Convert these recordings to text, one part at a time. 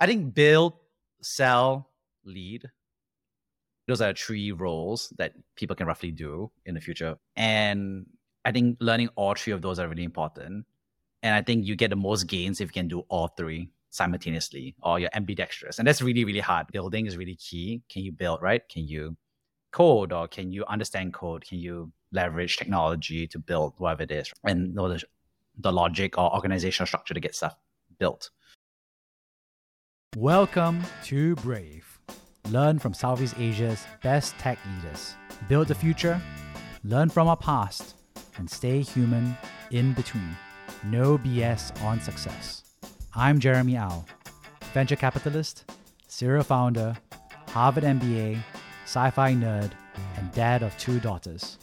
I think build, sell, lead. Those are three roles that people can roughly do in the future. And I think learning all three of those are really important. And I think you get the most gains if you can do all three simultaneously or you're ambidextrous. And that's really, really hard. Building is really key. Can you build, right? Can you code or can you understand code? Can you leverage technology to build whatever it is and know the, the logic or organizational structure to get stuff built? Welcome to Brave. Learn from Southeast Asia's best tech leaders. Build the future, learn from our past, and stay human in between. No BS on success. I'm Jeremy Au, venture capitalist, serial founder, Harvard MBA, sci fi nerd, and dad of two daughters.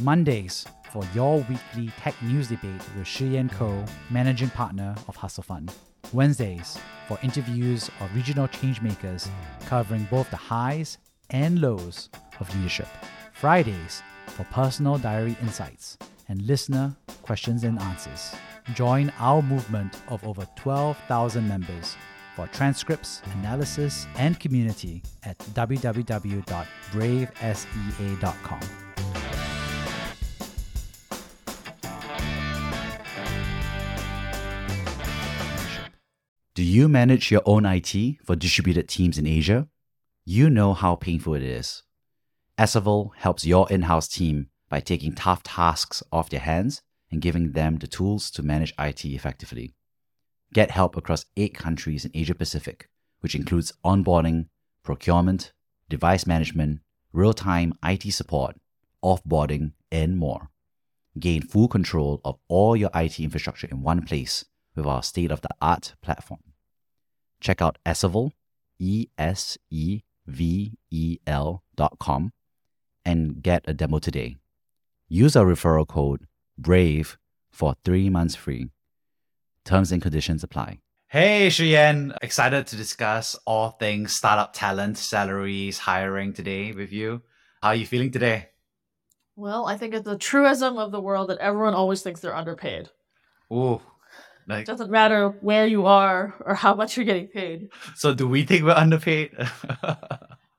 Mondays for your weekly tech news debate with Shiyan Koh, managing partner of Hustle Fund. Wednesdays for interviews of regional changemakers covering both the highs and lows of leadership. Fridays for personal diary insights and listener questions and answers. Join our movement of over 12,000 members for transcripts, analysis, and community at www.bravesea.com. Do you manage your own IT for distributed teams in Asia? You know how painful it is. Esevel helps your in house team by taking tough tasks off their hands and giving them the tools to manage IT effectively. Get help across eight countries in Asia Pacific, which includes onboarding, procurement, device management, real time IT support, offboarding, and more. Gain full control of all your IT infrastructure in one place with our state of the art platform. Check out Esevel, E S E V E L dot com, and get a demo today. Use our referral code BRAVE for three months free. Terms and conditions apply. Hey, Shiyan, excited to discuss all things startup talent, salaries, hiring today with you. How are you feeling today? Well, I think it's the truism of the world that everyone always thinks they're underpaid. Ooh, like, it doesn't matter where you are or how much you're getting paid. So, do we think we're underpaid?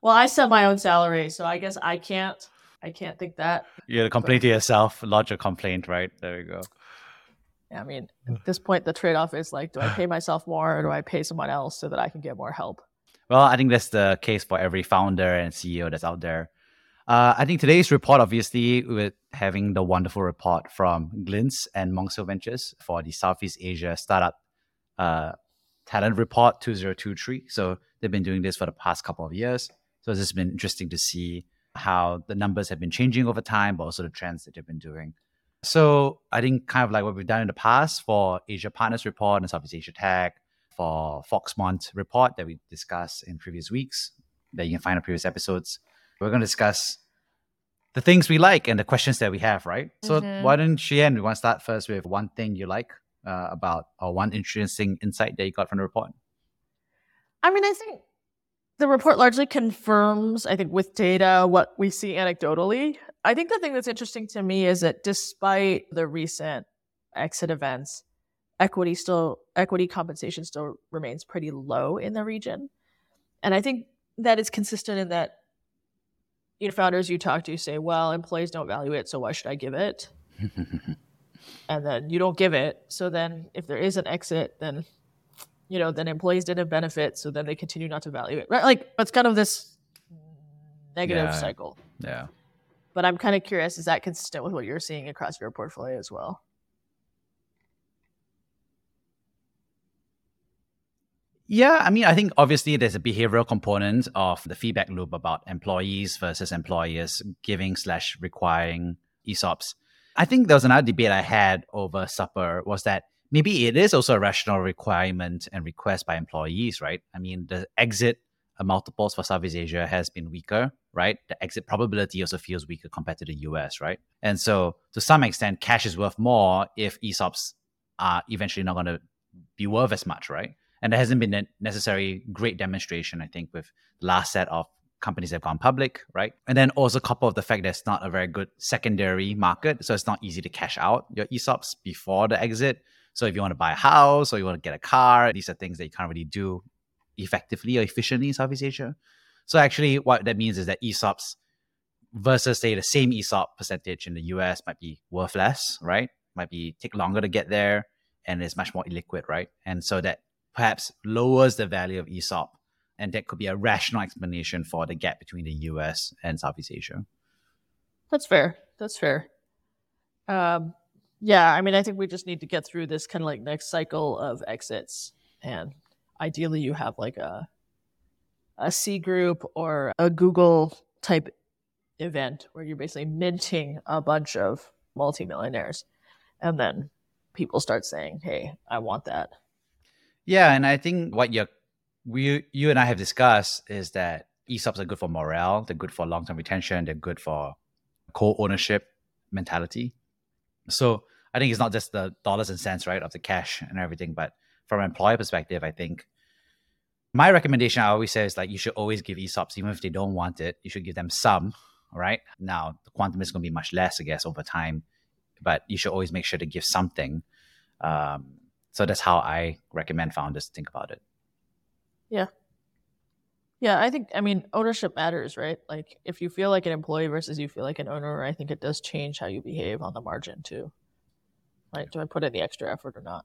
well, I set my own salary, so I guess I can't. I can't think that. You're to complain to yourself, lodge a complaint, right? There you go. Yeah, I mean, at this point, the trade off is like, do I pay myself more or do I pay someone else so that I can get more help? Well, I think that's the case for every founder and CEO that's out there. Uh, I think today's report, obviously, with having the wonderful report from Glints and Monk's Hill Ventures for the Southeast Asia Startup uh, Talent Report 2023. So they've been doing this for the past couple of years. So it's just been interesting to see how the numbers have been changing over time, but also the trends that they've been doing. So I think kind of like what we've done in the past for Asia Partners Report and Southeast Asia Tech, for Foxmont Report that we discussed in previous weeks, that you can find in previous episodes. We're going to discuss the things we like and the questions that we have, right? So mm-hmm. why don't you, and we want to start first with one thing you like uh, about or one interesting insight that you got from the report? I mean, I think the report largely confirms, I think, with data what we see anecdotally. I think the thing that's interesting to me is that despite the recent exit events, equity still equity compensation still remains pretty low in the region. And I think that is consistent in that you know founders you talk to say, well, employees don't value it, so why should I give it? and then you don't give it. So then if there is an exit, then you know, then employees didn't benefit, so then they continue not to value it. Right? Like it's kind of this negative yeah. cycle. Yeah. But I'm kind of curious, is that consistent with what you're seeing across your portfolio as well? Yeah, I mean, I think obviously there's a behavioral component of the feedback loop about employees versus employers giving slash requiring ESOPs. I think there was another debate I had over supper was that maybe it is also a rational requirement and request by employees, right? I mean, the exit multiples for Southeast Asia has been weaker, right? The exit probability also feels weaker compared to the US, right? And so, to some extent, cash is worth more if ESOPs are eventually not going to be worth as much, right? And there hasn't been a necessary great demonstration, I think, with the last set of companies that have gone public, right? And then also couple of the fact that it's not a very good secondary market. So it's not easy to cash out your ESOPs before the exit. So if you want to buy a house or you want to get a car, these are things that you can't really do effectively or efficiently in Southeast Asia. So actually, what that means is that ESOPs versus say the same ESOP percentage in the US might be worth less, right? Might be take longer to get there and it's much more illiquid, right? And so that perhaps lowers the value of ESOP. And that could be a rational explanation for the gap between the US and Southeast Asia. That's fair. That's fair. Um, yeah, I mean, I think we just need to get through this kind of like next cycle of exits, and ideally, you have like a a Sea Group or a Google type event where you're basically minting a bunch of multimillionaires, and then people start saying, "Hey, I want that." Yeah, and I think what you we you and I have discussed is that ESOPs are good for morale, they're good for long term retention, they're good for co ownership mentality. So I think it's not just the dollars and cents, right, of the cash and everything, but from an employer perspective, I think my recommendation I always say is like you should always give ESOPs, even if they don't want it, you should give them some, right? Now the quantum is going to be much less, I guess, over time, but you should always make sure to give something. Um, so that's how I recommend founders think about it. Yeah. Yeah, I think I mean ownership matters, right? Like if you feel like an employee versus you feel like an owner, I think it does change how you behave on the margin too. Like, do I put in the extra effort or not?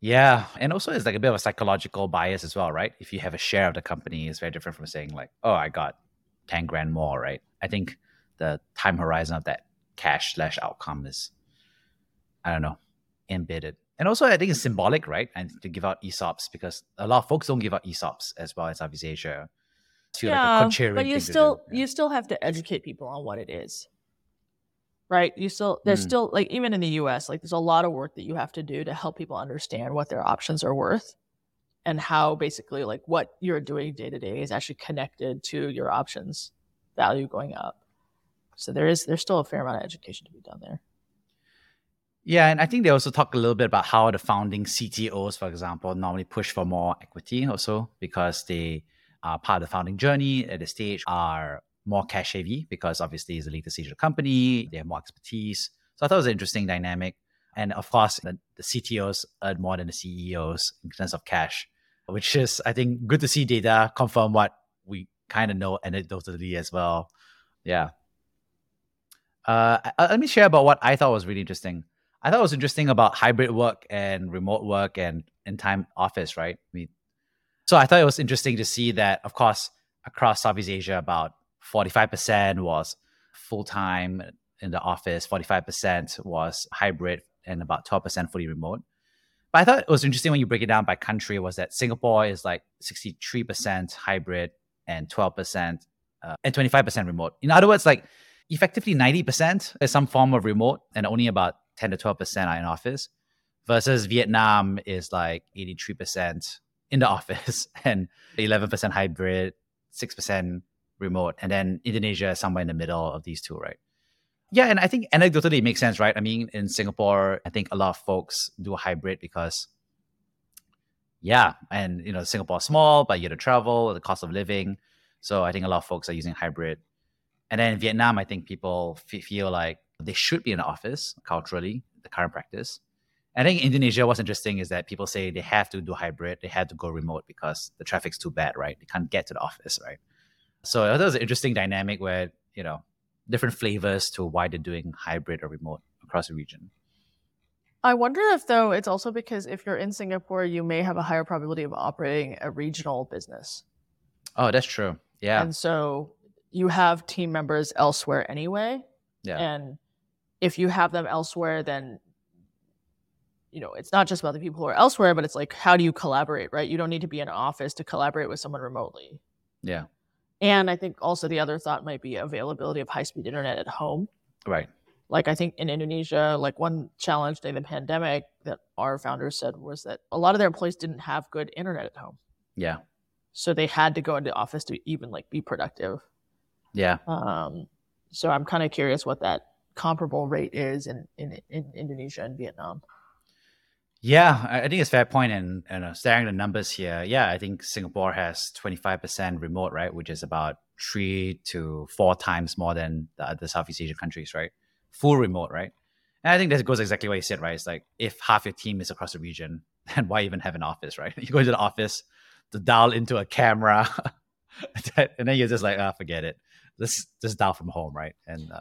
Yeah, and also it's like a bit of a psychological bias as well, right? If you have a share of the company, it's very different from saying like, "Oh, I got ten grand more," right? I think the time horizon of that cash slash outcome is, I don't know, embedded and also I think it's symbolic, right? And to give out ESOPs because a lot of folks don't give out ESOPs as well as Southeast Asia. yeah, like but you still yeah. you still have to educate people on what it is, right? You still there's mm. still like even in the U.S. like there's a lot of work that you have to do to help people understand what their options are worth and how basically like what you're doing day to day is actually connected to your options value going up. So there is there's still a fair amount of education to be done there. Yeah, and I think they also talk a little bit about how the founding CTOs, for example, normally push for more equity also because they are part of the founding journey at the stage are more cash heavy because obviously it's a later stage of the company, they have more expertise. So I thought it was an interesting dynamic. And of course, the, the CTOs earn more than the CEOs in terms of cash, which is, I think, good to see data confirm what we kind of know anecdotally as well. Yeah. Uh, let me share about what I thought was really interesting. I thought it was interesting about hybrid work and remote work and in time office, right? I mean, so I thought it was interesting to see that, of course, across Southeast Asia, about 45% was full time in the office, 45% was hybrid, and about 12% fully remote. But I thought it was interesting when you break it down by country was that Singapore is like 63% hybrid and 12% uh, and 25% remote. In other words, like effectively 90% is some form of remote and only about 10 to 12% are in office versus Vietnam is like 83% in the office and 11% hybrid, 6% remote. And then Indonesia is somewhere in the middle of these two, right? Yeah, and I think anecdotally it makes sense, right? I mean, in Singapore, I think a lot of folks do a hybrid because, yeah, and you know, Singapore is small, but you have to travel, the cost of living. So I think a lot of folks are using hybrid. And then in Vietnam, I think people f- feel like they should be in the office culturally, the current practice. I think Indonesia, what's interesting is that people say they have to do hybrid, they have to go remote because the traffic's too bad, right? They can't get to the office, right? So that was an interesting dynamic where, you know, different flavors to why they're doing hybrid or remote across the region. I wonder if though it's also because if you're in Singapore, you may have a higher probability of operating a regional business. Oh, that's true. Yeah. And so you have team members elsewhere anyway. Yeah. And if you have them elsewhere, then you know it's not just about the people who are elsewhere, but it's like how do you collaborate, right? You don't need to be in an office to collaborate with someone remotely. Yeah. And I think also the other thought might be availability of high speed internet at home. Right. Like I think in Indonesia, like one challenge during the pandemic that our founders said was that a lot of their employees didn't have good internet at home. Yeah. So they had to go into office to even like be productive. Yeah. Um, so I'm kind of curious what that comparable rate is in, in, in Indonesia and Vietnam. Yeah, I think it's fair point. And, and staring at the numbers here, yeah, I think Singapore has 25% remote, right? Which is about three to four times more than the other Southeast Asian countries, right? Full remote, right? And I think that goes exactly what you said, right? It's like if half your team is across the region, then why even have an office, right? You go into the office, to dial into a camera, and then you're just like, ah, oh, forget it. Let's just dial from home, right? And uh,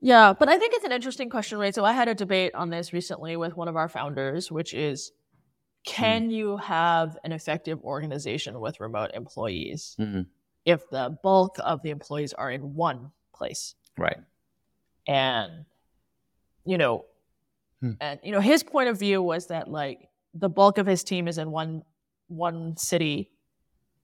yeah, but I think it's an interesting question, right? So I had a debate on this recently with one of our founders, which is can mm. you have an effective organization with remote employees mm-hmm. if the bulk of the employees are in one place? Right. And, you know, hmm. and, you know, his point of view was that like the bulk of his team is in one, one city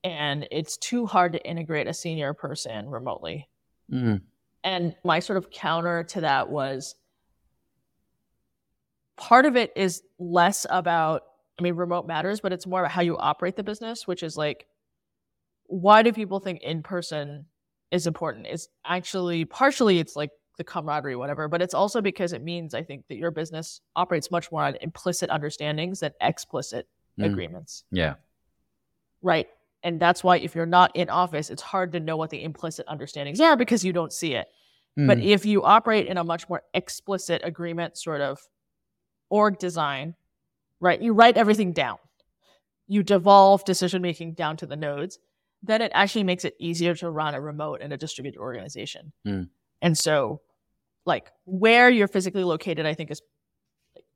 and it's too hard to integrate a senior person remotely. Mm. And my sort of counter to that was part of it is less about I mean, remote matters, but it's more about how you operate the business, which is like, why do people think in person is important? Is actually partially it's like the camaraderie, whatever, but it's also because it means I think that your business operates much more on implicit understandings than explicit mm. agreements. Yeah. Right. And that's why if you're not in office, it's hard to know what the implicit understandings are because you don't see it. Mm. But if you operate in a much more explicit agreement sort of org design, right? You write everything down. You devolve decision making down to the nodes. Then it actually makes it easier to run a remote and a distributed organization. Mm. And so, like where you're physically located, I think is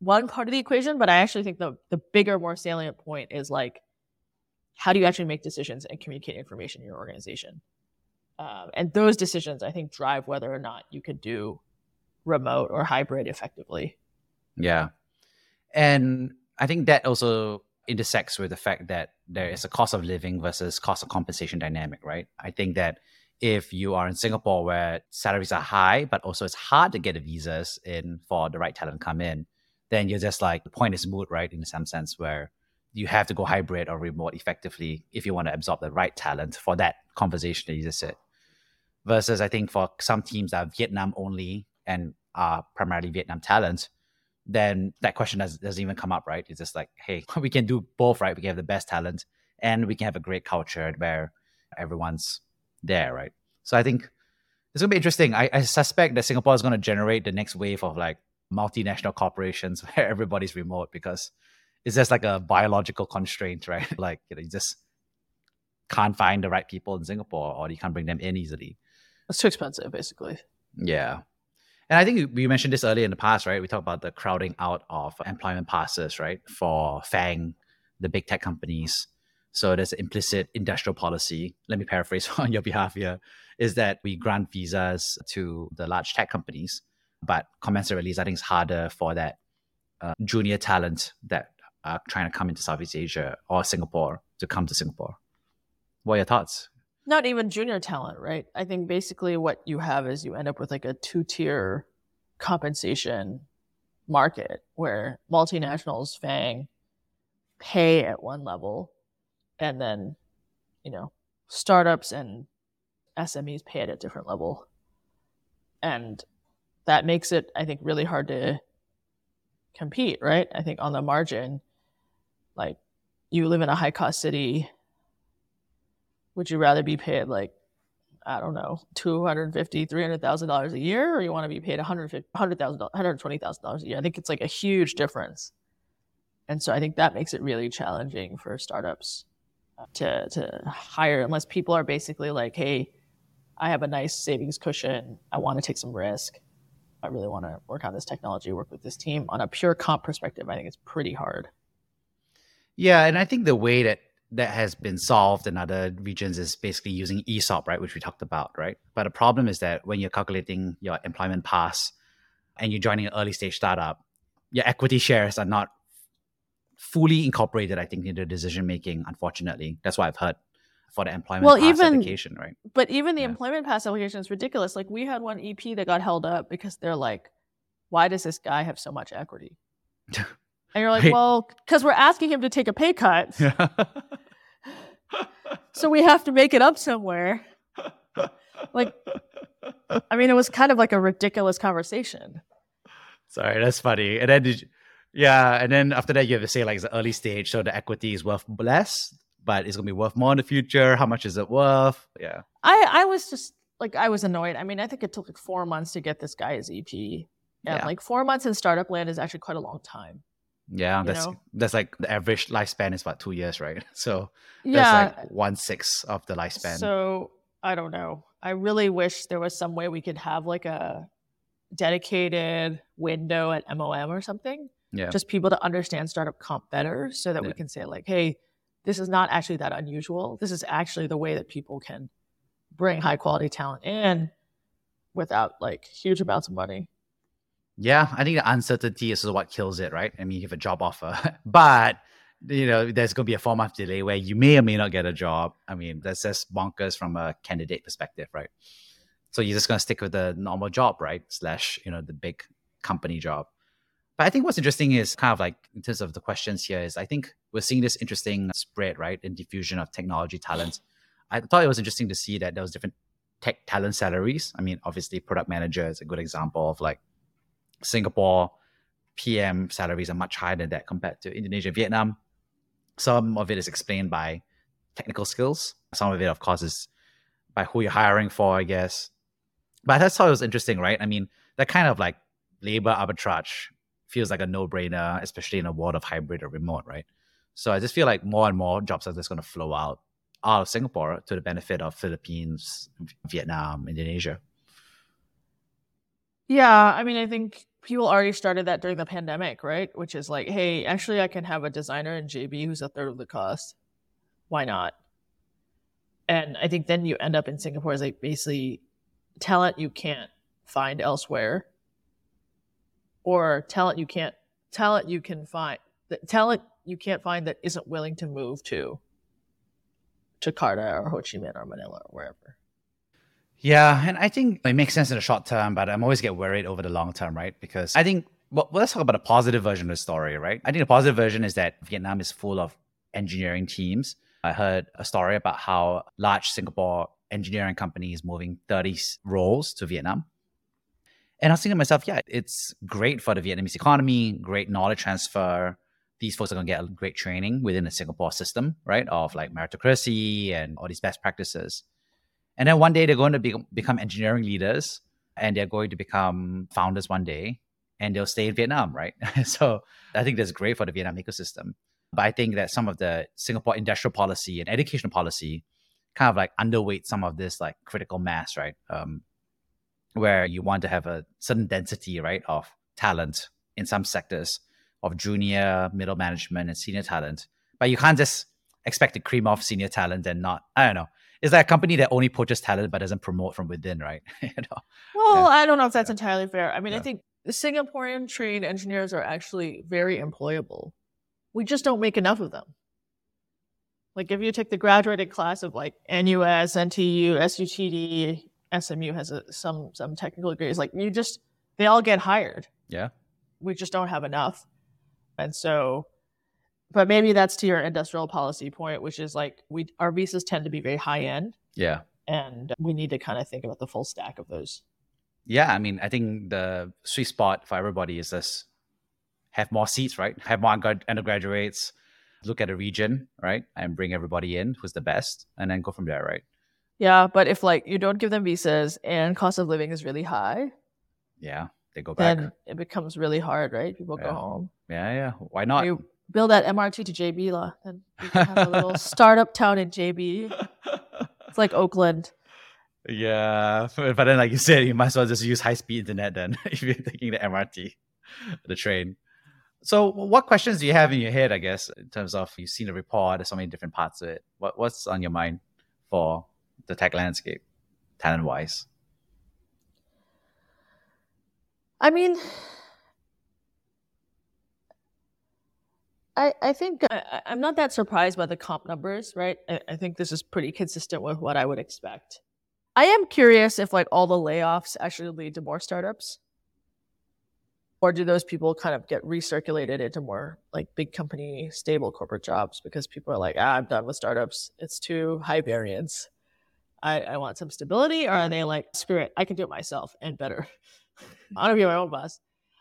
one part of the equation. But I actually think the the bigger, more salient point is like how do you actually make decisions and communicate information in your organization? Um, and those decisions, I think, drive whether or not you could do remote or hybrid effectively. Yeah. And I think that also intersects with the fact that there is a cost of living versus cost of compensation dynamic, right? I think that if you are in Singapore where salaries are high, but also it's hard to get the visas in for the right talent to come in, then you're just like the point is moot, right? In some sense, where you have to go hybrid or remote effectively if you want to absorb the right talent for that conversation that you just said. Versus, I think for some teams that are Vietnam only and are primarily Vietnam talent, then that question does, doesn't even come up, right? It's just like, hey, we can do both, right? We can have the best talent and we can have a great culture where everyone's there, right? So I think it's gonna be interesting. I, I suspect that Singapore is gonna generate the next wave of like multinational corporations where everybody's remote because it's just like a biological constraint, right? like you, know, you just can't find the right people in Singapore or you can't bring them in easily. It's too expensive, basically. Yeah. And I think we mentioned this earlier in the past, right? We talked about the crowding out of employment passes, right, for FANG, the big tech companies. So there's an implicit industrial policy. Let me paraphrase on your behalf here: is that we grant visas to the large tech companies, but commensurately, I think it's harder for that uh, junior talent that are trying to come into Southeast Asia or Singapore to come to Singapore. What are your thoughts? not even junior talent, right? I think basically what you have is you end up with like a two tier compensation market where multinationals, FANG, pay at one level and then, you know, startups and SMEs pay at a different level. And that makes it, I think, really hard to compete, right? I think on the margin, like you live in a high cost city, would you rather be paid like I don't know, two hundred fifty, three hundred thousand dollars a year, or you want to be paid one hundred fifty, hundred thousand, one hundred twenty thousand dollars a year? I think it's like a huge difference, and so I think that makes it really challenging for startups to to hire unless people are basically like, hey, I have a nice savings cushion, I want to take some risk, I really want to work on this technology, work with this team. On a pure comp perspective, I think it's pretty hard. Yeah, and I think the way that that has been solved in other regions is basically using ESOP, right, which we talked about, right? But the problem is that when you're calculating your employment pass and you're joining an early stage startup, your equity shares are not fully incorporated, I think, into decision making, unfortunately. That's what I've heard for the employment well, pass even, application, right? But even the yeah. employment pass application is ridiculous. Like we had one EP that got held up because they're like, why does this guy have so much equity? And you're like, right. well, because we're asking him to take a pay cut. so we have to make it up somewhere. Like, I mean, it was kind of like a ridiculous conversation. Sorry, that's funny. And then, you, yeah, and then after that, you have to say like it's the early stage, so the equity is worth less, but it's gonna be worth more in the future. How much is it worth? Yeah, I I was just like I was annoyed. I mean, I think it took like four months to get this guy his EP, and yeah. like four months in startup land is actually quite a long time. Yeah, that's know? that's like the average lifespan is about two years, right? So that's Yeah. like one sixth of the lifespan. So I don't know. I really wish there was some way we could have like a dedicated window at MOM or something. yeah, Just people to understand startup comp better so that we can say, like, hey, this is not actually that unusual. This is actually the way that people can bring high quality talent in without like huge amounts of money. Yeah. I think the uncertainty is what kills it, right? I mean, you have a job offer, but you know, there's going to be a four month delay where you may or may not get a job. I mean, that's just bonkers from a candidate perspective, right? So you're just going to stick with the normal job, right? Slash, you know, the big company job. But I think what's interesting is kind of like in terms of the questions here is I think we're seeing this interesting spread, right, in diffusion of technology talent. I thought it was interesting to see that there was different tech talent salaries. I mean, obviously, product manager is a good example of like Singapore PM salaries are much higher than that compared to Indonesia, Vietnam. Some of it is explained by technical skills. Some of it, of course, is by who you're hiring for, I guess. But that's how it was interesting, right? I mean, that kind of like labor arbitrage feels like a no-brainer, especially in a world of hybrid or remote, right? So I just feel like more and more jobs are just going to flow out out of Singapore to the benefit of Philippines, Vietnam, Indonesia. Yeah, I mean, I think people already started that during the pandemic, right? Which is like, hey, actually, I can have a designer in JB who's a third of the cost. Why not? And I think then you end up in Singapore as like basically talent you can't find elsewhere, or talent you can't talent you can find talent you can't find that isn't willing to move to Jakarta or Ho Chi Minh or Manila or wherever. Yeah, and I think it makes sense in the short term, but I'm always get worried over the long term, right? Because I think well, let's talk about a positive version of the story, right? I think the positive version is that Vietnam is full of engineering teams. I heard a story about how large Singapore engineering company is moving 30 roles to Vietnam. And I was thinking to myself, yeah, it's great for the Vietnamese economy, great knowledge transfer. These folks are going to get great training within the Singapore system, right? Of like meritocracy and all these best practices. And then one day they're going to be, become engineering leaders and they're going to become founders one day and they'll stay in Vietnam, right? so I think that's great for the Vietnam ecosystem. But I think that some of the Singapore industrial policy and educational policy kind of like underweight some of this like critical mass, right? Um, where you want to have a certain density, right, of talent in some sectors of junior, middle management, and senior talent. But you can't just expect to cream off senior talent and not, I don't know. It's like a company that only poaches talent but doesn't promote from within, right? you know? Well, Yeah. I don't know if that's entirely fair. I mean, I think Singaporean trained engineers are actually very employable. We just don't make enough of them. Like if you take the graduated class of like NUS, NTU, SUTD, SMU has a, some some technical degrees, like you just they all get hired. Yeah. We just don't have enough. And so but maybe that's to your industrial policy point, which is like we our visas tend to be very high end Yeah. and we need to kind of think about the full stack of those. Yeah. I mean, I think the sweet spot for everybody is just have more seats, right? Have more undergraduates, look at a region, right? And bring everybody in who's the best and then go from there, right? Yeah, but if like you don't give them visas and cost of living is really high, Yeah. They go back. then it becomes really hard, right? People go home. yeah. Yeah. Why not? You build that MRT to JB, lah, then you can have a little startup town in JB. It's like Oakland. Yeah, but then like you said, you might as well just use high speed internet then if you're taking the MRT, the train. So, what questions do you have in your head? I guess in terms of you've seen the report, there's so many different parts of it. What what's on your mind for the tech landscape, talent wise? I mean, I I think I, I- I'm not that surprised by the comp numbers, right? I, I think this is pretty consistent with what I would expect. I am curious if like all the layoffs actually lead to more startups, or do those people kind of get recirculated into more like big company, stable corporate jobs because people are like, ah, I'm done with startups. It's too high variance. I, I want some stability, or are they like, screw it, I can do it myself and better. I want to be my own boss.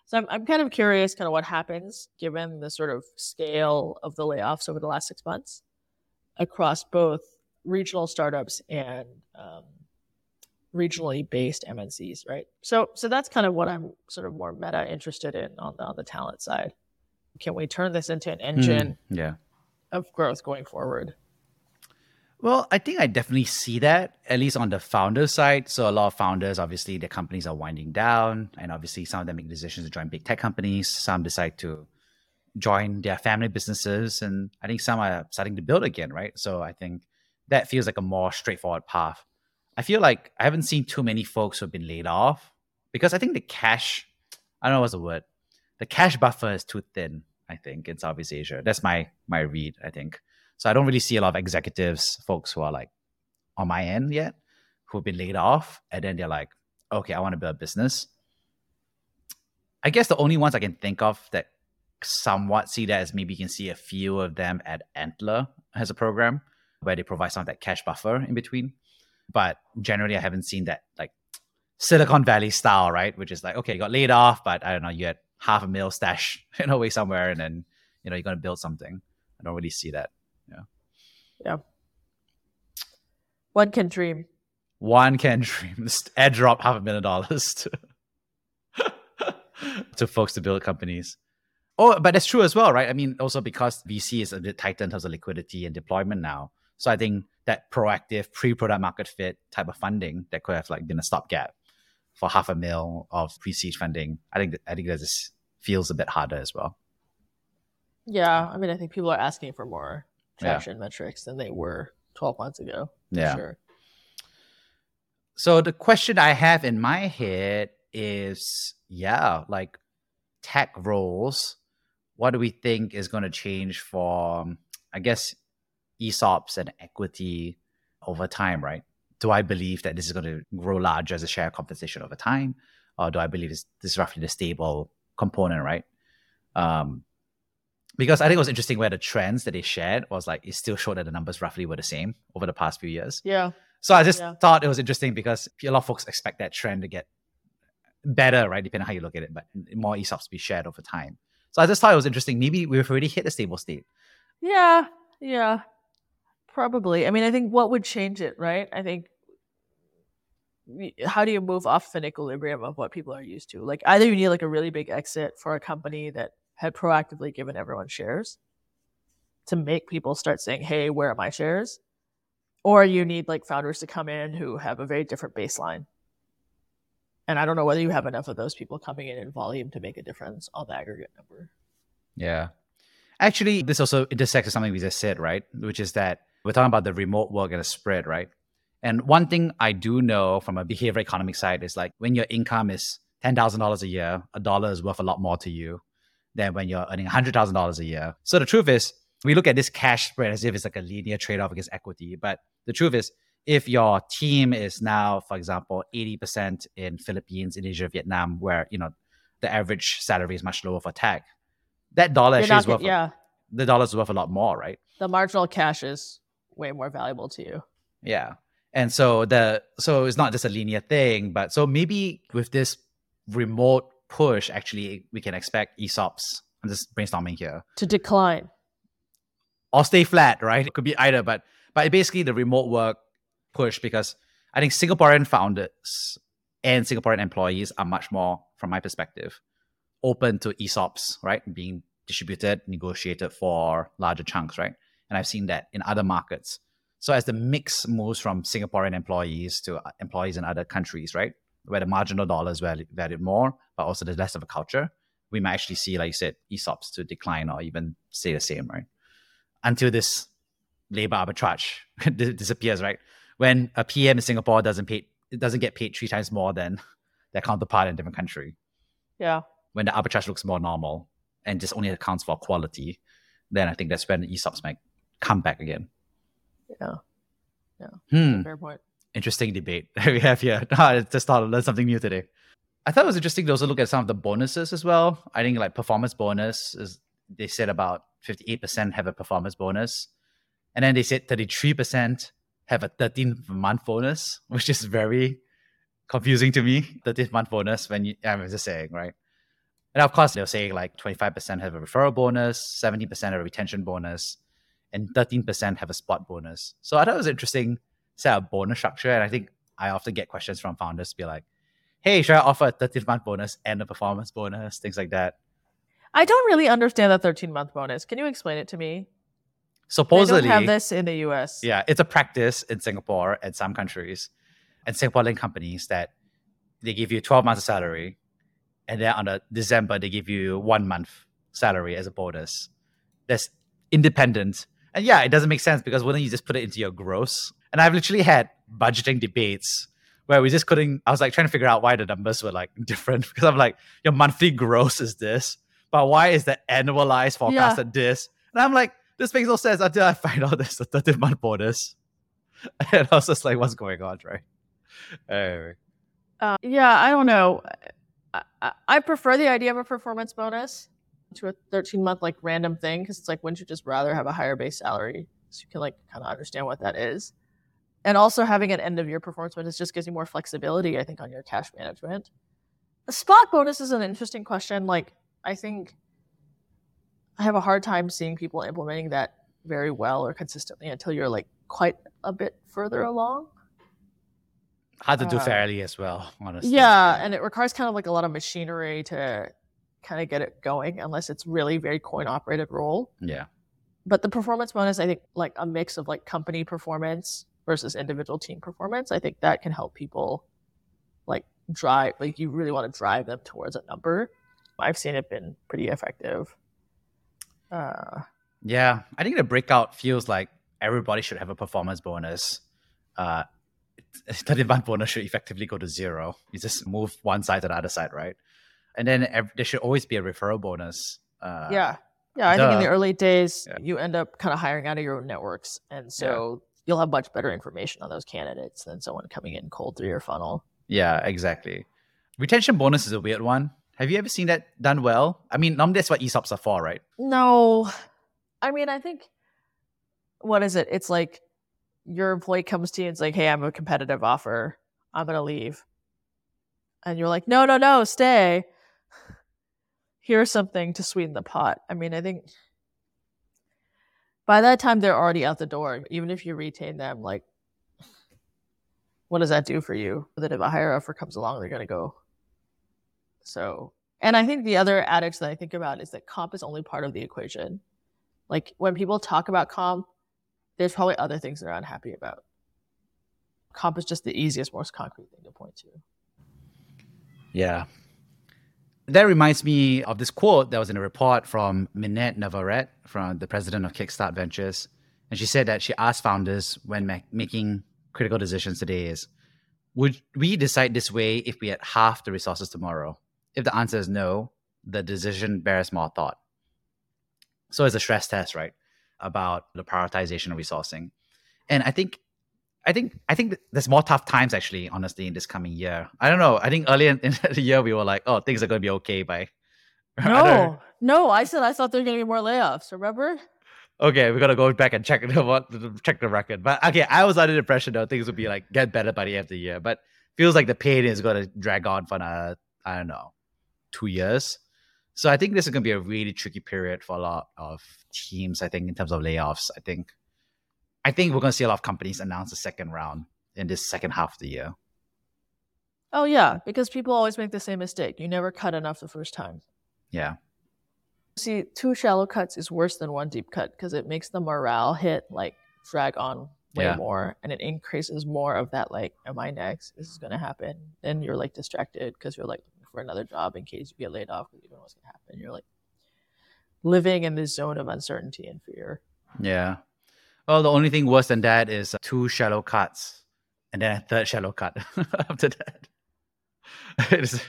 So I'm, I'm kind of curious kind of what happens given the sort of scale of the layoffs over the last six months across both regional startups and um, regionally based MNCs, right? So so that's kind of what I'm sort of more meta interested in on the, on the talent side. can we turn this into an engine Mm, yeah. of growth going forward? Well, I think I definitely see that, at least on the founder side. So a lot of founders, obviously, their companies are winding down, and obviously some of them make decisions to join big tech companies. Some decide to join their family businesses, and I think some are starting to build again, right? So I think that feels like a more straightforward path. I feel like I haven't seen too many folks who have been laid off because I think the cash, I don't know what's the word, the cash buffer is too thin. I think in Southeast Asia. That's my my read. I think. So I don't really see a lot of executives, folks who are like on my end yet, who've been laid off, and then they're like, okay, I want to build a business. I guess the only ones I can think of that somewhat see that is maybe you can see a few of them at Antler as a program where they provide some of that cash buffer in between. But generally, I haven't seen that like Silicon Valley style, right? Which is like, okay, you got laid off, but I don't know, you had half a mil stash in a way somewhere, and then you know you're gonna build something. I don't really see that. One can dream. One can dream. Just airdrop half a million dollars to, to folks to build companies. Oh, but that's true as well, right? I mean, also because VC is a bit tighter in terms of liquidity and deployment now. So I think that proactive pre-product market fit type of funding that could have like been a stopgap for half a mil of pre-seed funding. I think that, I think that just feels a bit harder as well. Yeah, I mean, I think people are asking for more Yeah. metrics than they were 12 months ago. for Yeah. Sure. So the question I have in my head is, yeah, like tech roles. What do we think is going to change for, I guess, ESOPs and equity over time, right? Do I believe that this is going to grow larger as a share of compensation over time, or do I believe this, this is roughly the stable component, right? Um, because I think it was interesting where the trends that they shared was like it still showed that the numbers roughly were the same over the past few years. Yeah. So I just Yeah. thought it was interesting because a lot of folks expect that trend to get better, right? Depending on how you look at it, but more ESOPs to be shared over time. So I just thought it was interesting. Maybe we've already hit a stable state. Yeah. Yeah. Probably. I mean, I think what would change it, right? I think how do you move off an equilibrium of what people are used to? Like either you need like a really big exit for a company that had proactively given everyone shares to make people start saying, "Hey, where are my shares?" Or you need like founders to come in who have a very different baseline. And I don't know whether you have enough of those people coming in in volume to make a difference on the aggregate number. Yeah. Actually, this also intersects with something we just said, right? Which is that we're talking about the remote work and the spread, right? And one thing I do know from a behavioral economic side is like when your income is $10,000 a year, a dollar is worth a lot more to you than when you're earning $100,000 a year. So the truth is, we look at this cash spread as if it's like a linear trade off against equity. But the truth is, if your team is now, for example, 80% in Philippines, Indonesia, Vietnam, where, you know, the average salary is much lower for tech, that dollar actually not is worth yeah, the dollar's worth a lot more, right? the marginal cash is way more valuable to you. Yeah. And so the so it's not just a linear thing, but so maybe with this remote push, actually we can expect ESOPs. I'm just brainstorming here. To decline. Or stay flat, right? It could be either, but but basically the remote work push because I think Singaporean founders and Singaporean employees are much more, from my perspective, open to ESOPs, right? Being distributed, negotiated for larger chunks, right? And I've seen that in other markets. So as the mix moves from Singaporean employees to uh, employees in other countries, right, where the marginal dollar is valued, valued more, but also there's less of a culture, we might actually see, like you said, ESOPs to decline or even stay the same, right? Until this labor arbitrage disappears, right? When a PM in Singapore doesn't pay, it doesn't get paid three times more than their counterpart in a different country. Yeah. When the arbitrage looks more normal and just only accounts for quality, then I think that's when the ESOPs might come back again. Yeah. Hmm. Fair point. interesting debate we have here. I just thought I learned something new today. I thought it was interesting to also look at some of the bonuses as well. I think like performance bonus is they said about 58% have a performance bonus. And then they said 33% have a 13th month bonus, which is very confusing to me. 13th month bonus when you I'm just saying, right? And of course they're saying like 25% have a referral bonus, 70% have a retention bonus, and 13% have a spot bonus. So I thought it was interesting set a bonus structure. And I think I often get questions from founders to be like, hey, should I offer a 13th month bonus and a performance bonus? Things like that. I don't really understand the 13 month bonus. Can you explain it to me? Supposedly, they don't have this in the US. Yeah, it's a practice in Singapore and some countries and Singaporean companies that they give you 12 months of salary and then on the December they give you one month salary as a bonus. That's independent. And yeah, it doesn't make sense because wouldn't you just put it into your gross? And I've literally had budgeting debates where we just couldn't I was like trying to figure out why the numbers were like different because I'm like, your monthly gross is this, but why is the annualized forecast at this? And I'm like, this makes no sense until I find out there's a 13 month bonus. And I was just like, what's going on, right? Anyway. Uh, yeah, I don't know. I, I, I prefer the idea of a performance bonus to a 13 month like random thing because it's like, wouldn't you just rather have a higher base salary so you can like kind of understand what that is? And also having an end of year performance bonus just gives you more flexibility, I think, on your cash management. A spot bonus is an interesting question. Like, I think I have a hard time seeing people implementing that very well or consistently until you're like quite a bit further along. Hard to do Uh, fairly as well, honestly. Yeah, and it requires kind of like a lot of machinery to kind of get it going, unless it's really very coin operated role. Yeah. But the performance bonus, I think, like a mix of like company performance versus individual team performance, I think that can help people like drive, like you really want to drive them towards a number. I've seen it been pretty effective. Uh, Yeah, I think the breakout feels like everybody should have a performance bonus. Uh, 30 month bonus should effectively go to zero. You just move one side to the other side, right? And then ev- there should always be a referral bonus. Uh, yeah. Yeah. I think in the early days, Yeah. you end up kind of hiring out of your own networks. And so you'll have much better information on those candidates than someone coming in cold through your funnel. Yeah, exactly. Retention bonus is a weird one. Have you ever seen that done well? I mean, normally that's what ESOPs are for, right? No. I mean, I think, what is it? It's like your employee comes to you and it's like, hey, I'm a competitive offer. I'm going to leave. And you're like, no, no, no, stay. Here's something to sweeten the pot. I mean, I think by that time they're already out the door. Even if you retain them, like, what does that do for you? That if a higher offer comes along, they're to go. So, and I think the other adage that I think about is that comp is only part of the equation. Like when people talk about comp, there's probably other things they're unhappy about. Comp is just the easiest, most concrete thing to point to. Yeah. That reminds me of this quote that was in a report from Minette Navarrete, from the president of Kickstart Ventures. And she said that she asked founders when ma- making critical decisions today is, would we decide this way if we had half the resources tomorrow? If the answer is no, the decision bears more thought. So it's a stress test, right? About the prioritization of resourcing. And I think I think I think there's more tough times actually, honestly, in this coming year. I don't know. I think earlier in, in the year we were like, oh, things are going to be okay by. I No, no, I said I thought there were going to be more layoffs. Remember? okay, we gotta go back and check the what check the record. But okay, I was under the impression though things would be like get better by the end of the year. But feels like the pain is gonna drag on for another, I don't know, two years. So I think this is gonna be a really tricky period for a lot of teams. I think in terms of layoffs. I think I think we're gonna see a lot of companies announce a second round in this second half of the year. Oh yeah, because people always make the same mistake. You never cut enough the first time. Yeah. See, two shallow cuts is worse than one deep cut because it makes the morale hit like drag on way Yeah. more and it increases more of that like, am I next? This is gonna happen. Then you're like distracted because you're like looking for another job in case you get laid off because you don't know what's gonna happen. You're like living in this zone of uncertainty and fear. Yeah. Well, the only thing worse than that is uh, two shallow cuts and then a third shallow cut after that. It's-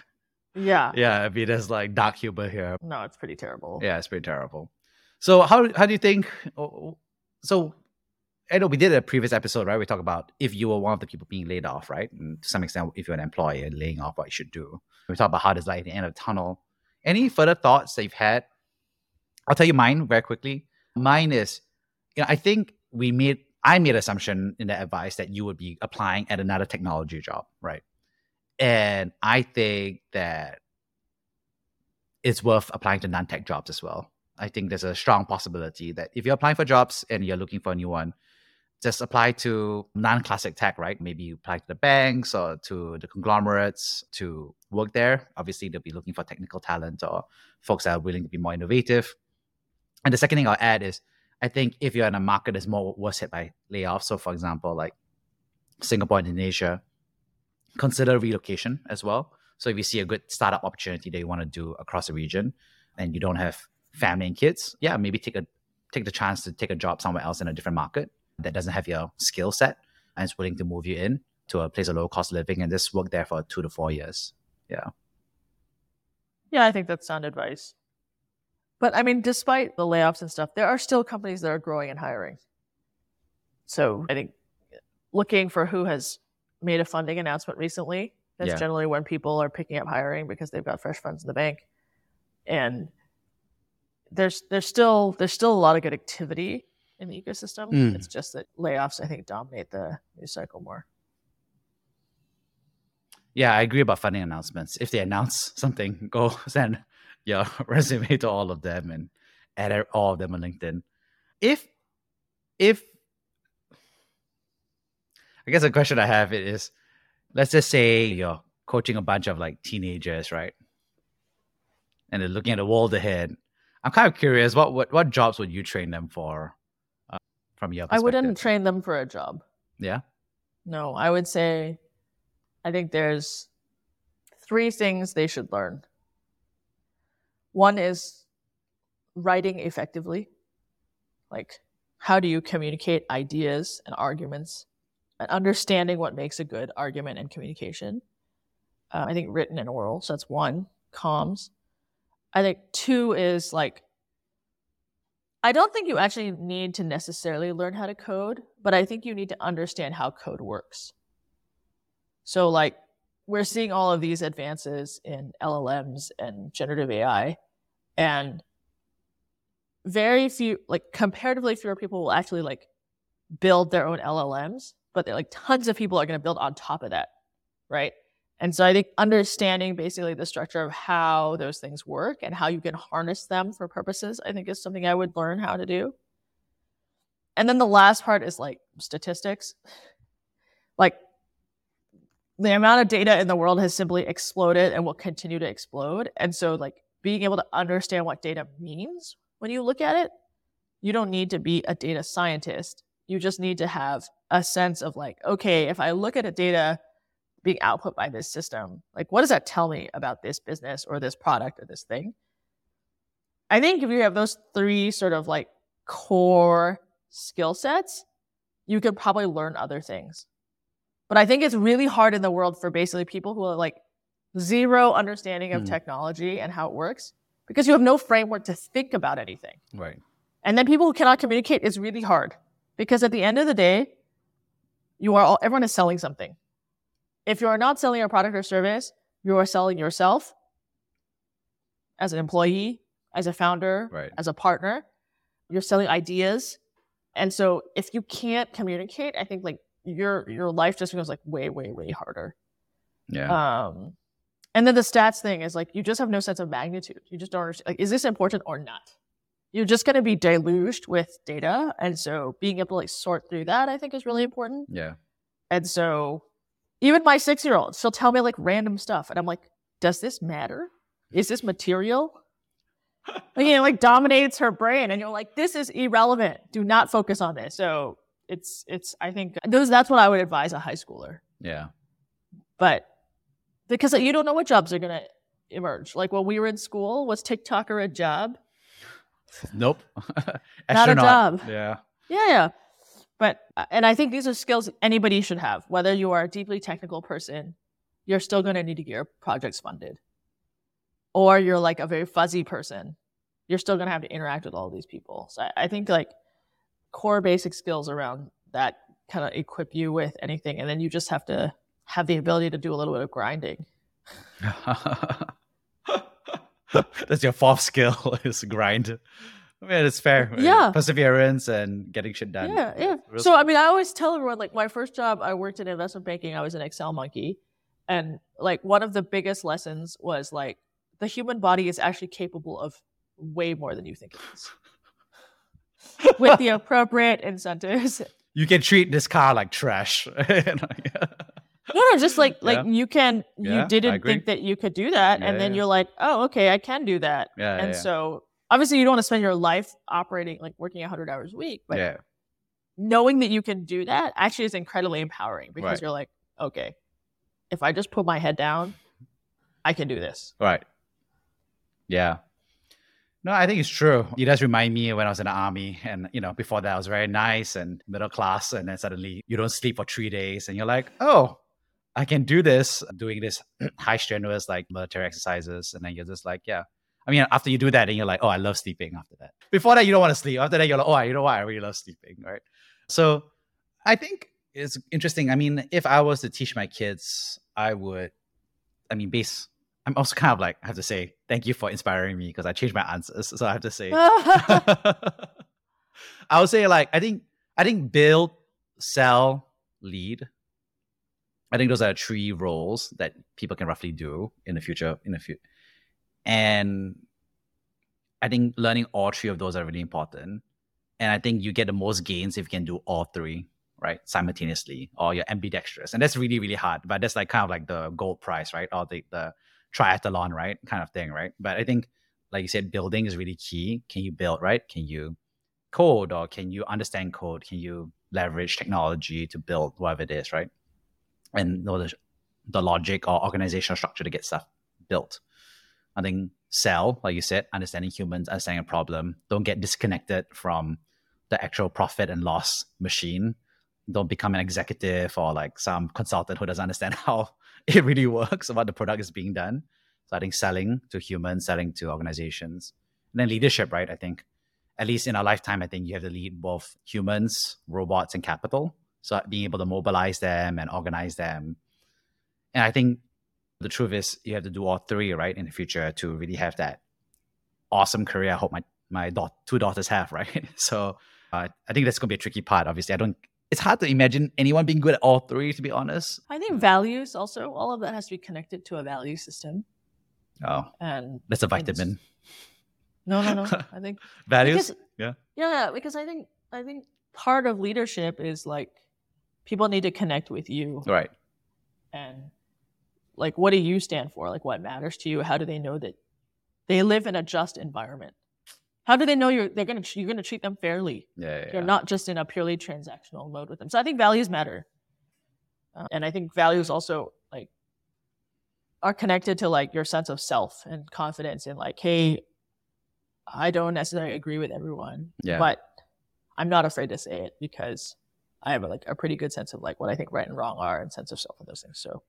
Yeah. yeah, I mean, there's like dark humor here. No, it's pretty terrible. Yeah, it's pretty terrible. So, how how do you think? oh, So, I know we did a previous episode, right? We talked about if you were one of the people being laid off, right? And to some extent, if you're an employer laying off, what you should do. We talked about how there's like the end of the tunnel. Any further thoughts that you've had? I'll tell you mine very quickly. Mine is, you know, I think we made I made assumption in that advice that you would be applying at another technology job, right? And I think that it's worth applying to non-tech jobs as well. I think there's a strong possibility that if you're applying for jobs and you're looking for a new one, just apply to non-classic tech, right? Maybe you apply to the banks or to the conglomerates to work there. Obviously, they'll be looking for technical talent or folks that are willing to be more innovative. And the second thing I'll add is I think if you're in a market that's more worse hit by layoffs, so for example, like Singapore, Indonesia, consider relocation as well. So if you see a good startup opportunity that you want to do across the region and you don't have family and kids, yeah, maybe take a take the chance to take a job somewhere else in a different market that doesn't have your skill set and is willing to move you in to a place of low cost living and just work there for two to four years. Yeah. Yeah, I think that's sound advice. But I mean, despite the layoffs and stuff, there are still companies that are growing and hiring. So I think looking for who has made a funding announcement recently, that's Yeah. generally when people are picking up hiring because they've got fresh funds in the bank. And there's there's still there's still a lot of good activity in the ecosystem. Mm. It's just that layoffs I think dominate the news cycle more. Yeah, I agree about funding announcements. If they announce something, go send your resume to all of them and add all of them on LinkedIn. If if I guess the question I have is let's just say you're coaching a bunch of like teenagers, right? And they're looking at the world ahead. I'm kind of curious, what what, what jobs would you train them for uh, from your I wouldn't train them for a job. Yeah. No, I would say I think there's three things they should learn. One is writing effectively. Like, how do you communicate ideas and arguments and understanding what makes a good argument and communication? Uh, I think written and oral. So that's one, comms. I think two is like, I don't think you actually need to necessarily learn how to code, but I think you need to understand how code works. So, like, we're seeing all of these advances in LLMs and generative AI, and very few, like, comparatively fewer people will actually like build their own LLMs, but like tons of people are going to build on top of that, right? And so I think understanding basically the structure of how those things work and how you can harness them for purposes, I think is something I would learn how to do. And then the last part is like statistics. Like the amount of data in the world has simply exploded and will continue to explode. And so like being able to understand what data means when you look at it, you don't need to be a data scientist. You just need to have a sense of like, okay, if I look at a data being output by this system, like what does that tell me about this business or this product or this thing? I think if you have those three sort of like core skill sets, you could probably learn other things. But I think it's really hard in the world for basically people who are like zero understanding of Hmm. technology and how it works because you have no framework to think about anything. Right. And then people who cannot communicate is really hard because at the end of the day, you are all, everyone is selling something. If you are not selling a product or service, you are selling yourself as an employee, as a founder, Right. as a partner. You're selling ideas. And so if you can't communicate, I think like your your life just becomes like way, way, way harder. Yeah. Um, and then the stats thing is like you just have no sense of magnitude. You just don't understand. Like, is this important or not? You're just going to be deluged with data, and so being able to like sort through that, I think, is really important. yeah. And so, even my six year old, she'll tell me like random stuff, and I'm like, does this matter? Is this material? like, you know, like dominates her brain, and you're like, this is irrelevant. Do not focus on this. So it's it's. I think those that's what I would advise a high schooler Yeah. but because you don't know what jobs are going to emerge. Like when we were in school, was TikToker a job? Nope. Not a job. Yeah. Yeah, yeah. But uh, and I think these are skills anybody should have. Whether you are a deeply technical person, you're still going to need to get your projects funded. Or you're like a very fuzzy person, you're still going to have to interact with all these people. So I, I think like core basic skills around that kind of equip you with anything, and then you just have to have the ability to do a little bit of grinding. That's your fourth skill is grind. I mean, it's fair. Yeah. Perseverance and getting shit done. Yeah, yeah. Real- So I mean, I always tell everyone like my first job, I worked in investment banking. I was an Excel monkey, and like one of the biggest lessons was like the human body is actually capable of way more than you think it is. With the appropriate incentives you can treat this car like trash. No, no, just like like Yeah. you can Yeah, you didn't think that you could do that, Yeah, and then yeah. you're like, oh, okay, I can do that. Yeah, and yeah, yeah. so obviously you don't want to spend your life operating like working 100 hours a week, but yeah, knowing that you can do that actually is incredibly empowering because Right. you're like, okay, if I just put my head down, I can do this. right. Yeah. No, I think it's true. It does remind me when I was in the army, and you know, before that I was very nice and middle class, and then suddenly you don't sleep for three days, and you're like, oh, I can do this, doing this high strenuous like military exercises, and then you're just like, yeah. I mean, after you do that, then you're like, oh, I love sleeping. After that, before that, you don't want to sleep. After that, you're like, oh, you know what? I really love sleeping, right? So, I think it's interesting. I mean, if I was to teach my kids, I would. I mean, base. I'm also kind of like I have to say thank you for inspiring me because I changed my answers. So I have to say, I would say like I think I think build, sell, lead. I think those are three roles that people can roughly do in the future. In the future, and I think learning all three of those are really important. And I think you get the most gains if you can do all three right simultaneously, or you're ambidextrous, and that's really really hard. But that's like kind of like the gold prize, right? Or the the triathlon, right? Kind of thing, right? But I think, like you said, building is really key. Can you build, right? Can you code or can you understand code? Can you leverage technology to build whatever it is, right? And know the, the logic or organizational structure to get stuff built. I think sell, like you said, understanding humans, understanding a problem. Don't get disconnected from the actual profit and loss machine. Don't become an executive or like some consultant who doesn't understand how it really works, what the product is being done. So I think selling to humans, selling to organizations, and then leadership, right? I think at least in our lifetime, I think you have to lead both humans, robots, and capital. So being able to mobilize them and organize them. And I think the truth is you have to do all three, right, in the future to really have that awesome career. I hope my my daugh- two daughters have, right? So uh, I think that's gonna be a tricky part. Obviously, I don't. It's hard to imagine anyone being good at all three, to be honest. I think values also, all of that has to be connected to a value system. Oh, And that's a vitamin. No, no, no. I think Values. Because- yeah. Yeah, because I think I think part of leadership is like people need to connect with you Right. and like what do you stand for? Like what matters to you? How do they know that they live in a just environment? How do they know you're they're gonna you're gonna treat them fairly? Yeah. yeah, You're yeah. not just in a purely transactional mode with them. So I think values matter, uh, and I think values also like are connected to like your sense of self and confidence in like, hey, I don't necessarily agree with everyone, Yeah. but I'm not afraid to say it because I have like a pretty good sense of like what I think right and wrong are and sense of self and those things. So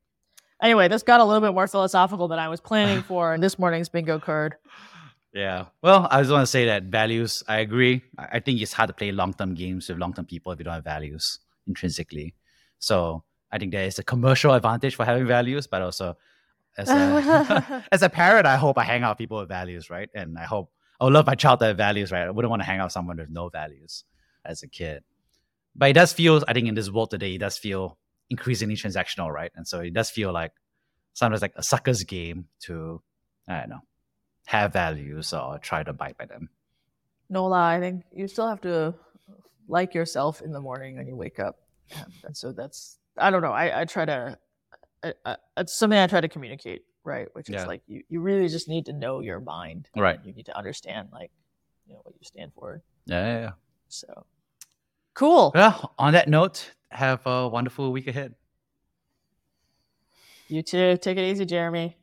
anyway, this got a little bit more philosophical than I was planning for in this morning's bingo card. Yeah. Well, I just want to say that values, I agree. I think it's hard to play long term games with long term people if you don't have values intrinsically. So I think there is a commercial advantage for having values, but also as a, as a parent, I hope I hang out people with values, right? And I hope I would love my child to have values, right? I wouldn't want to hang out someone with no values as a kid. But it does feel, I think, in this world today, it does feel increasingly transactional, right? And so it does feel like sometimes like a sucker's game to, I don't know, have values or try to abide by them. No lie, I think you still have to uh, like yourself in the morning when you wake up, and, so that's I don't know. I, I try to I, I, it's something I try to communicate, right? Which is Yeah. like you you really just need to know your mind, Right. You need to understand like you know what you stand for. Yeah, yeah, yeah. So cool. Well, on that note, have a wonderful week ahead. You too. Take it easy, Jeremy.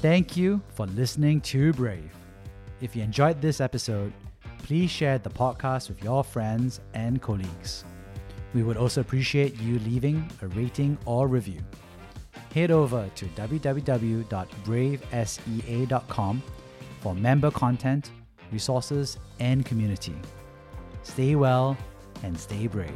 Thank you for listening to Brave. If you enjoyed this episode, please share the podcast with your friends and colleagues. We would also appreciate you leaving a rating or review. Head over to www.bravesea.com for member content, resources, and community. Stay well and stay brave.